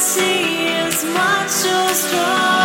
see is much too strong.